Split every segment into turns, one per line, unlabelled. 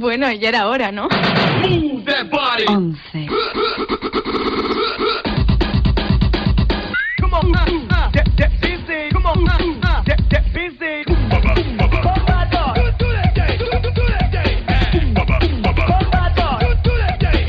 Bueno, ya era hora, ¿no?
Move that body.
11.
Come on, uh, that, that busy. Come on, uh, that, that busy.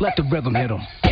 Let the rhythm hit 'em.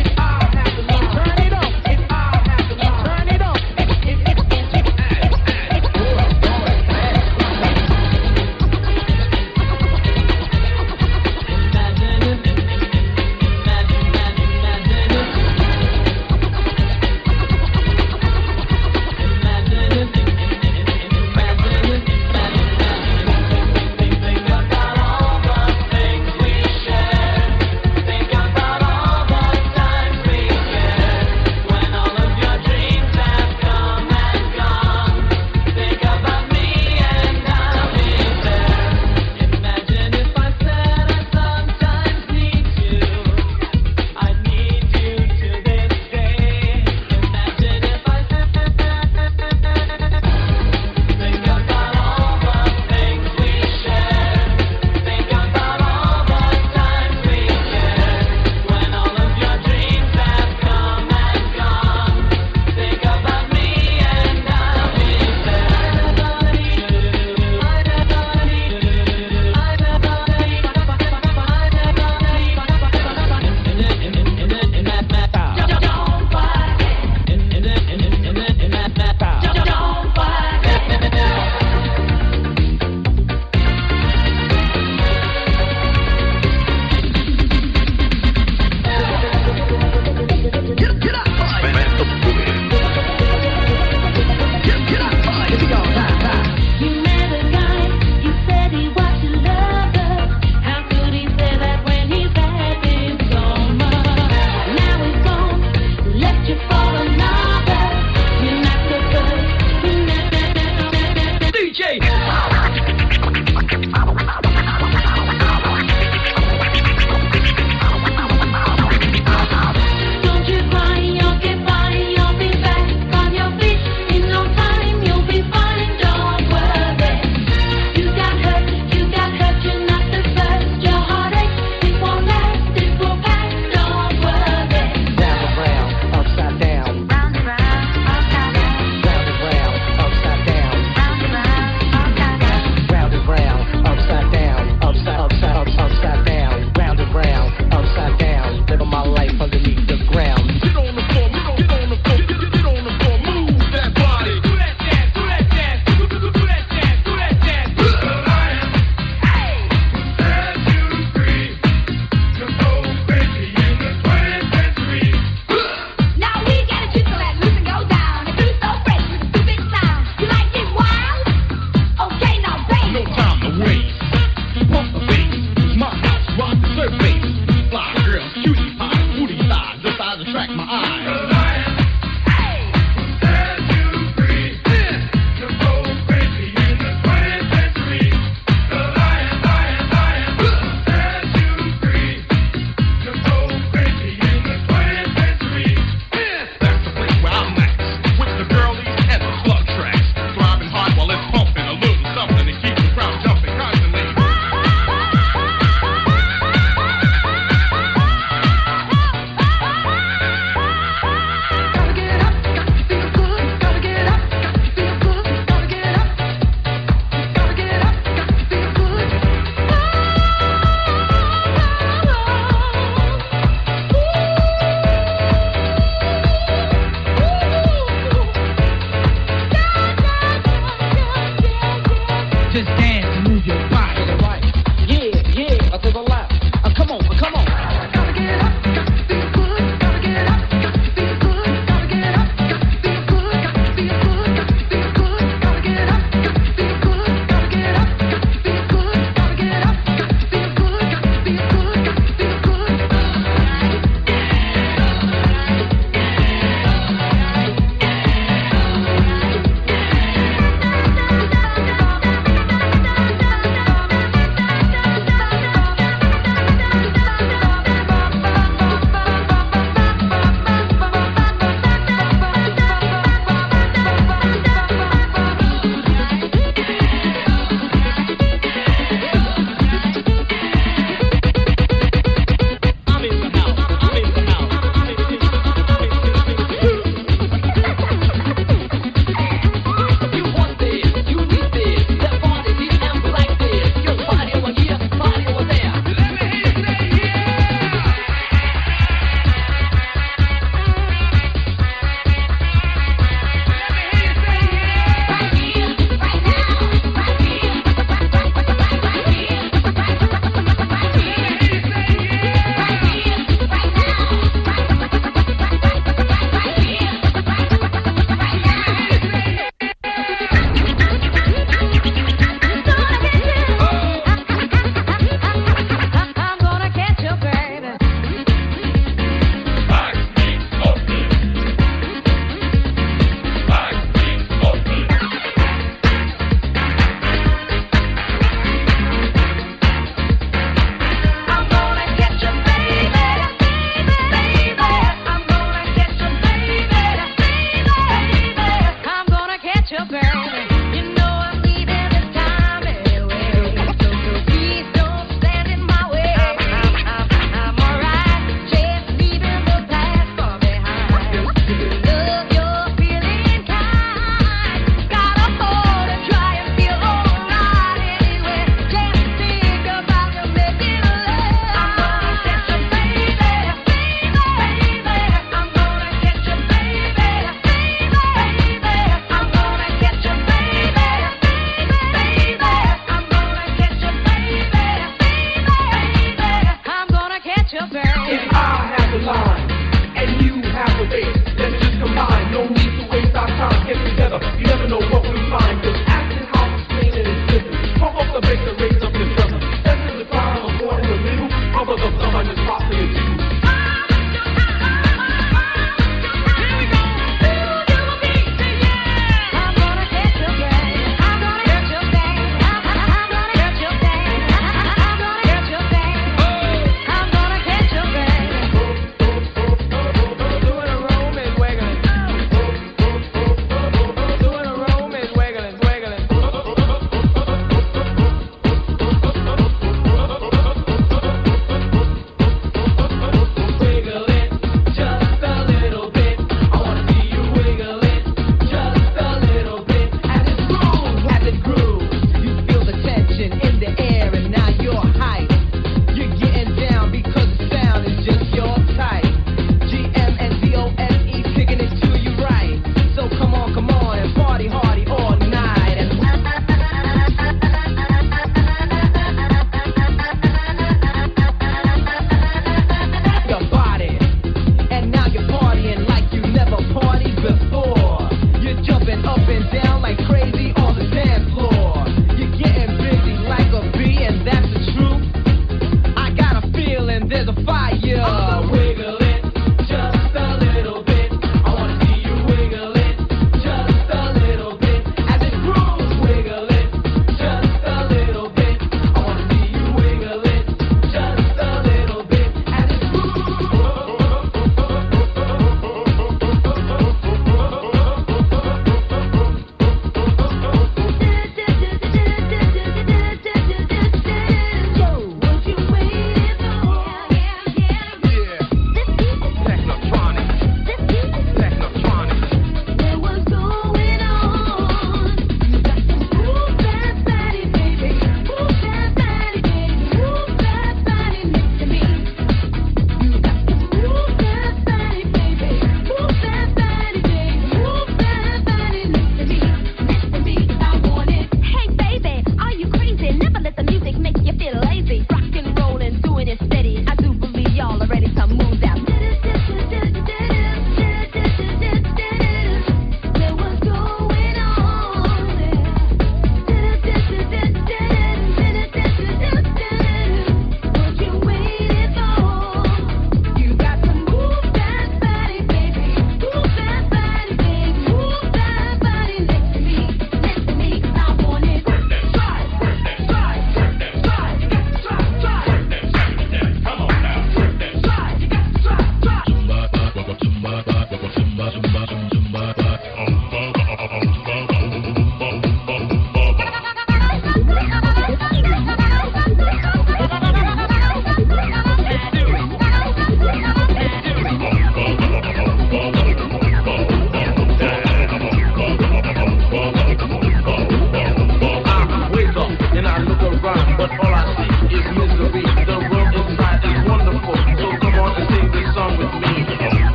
baby. If I
had the
law.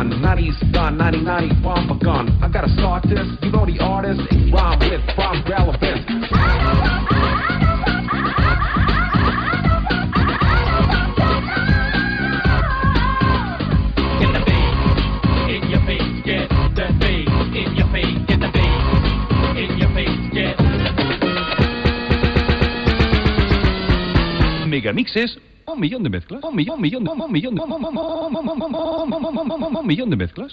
fun. 90s gone, 90, 90, bomb. I gotta start this, you know the artist, rhyme with bomb relevance.
Megamixes Un millón de mezclas, un millón, un millón, un millón, un millón de mezclas.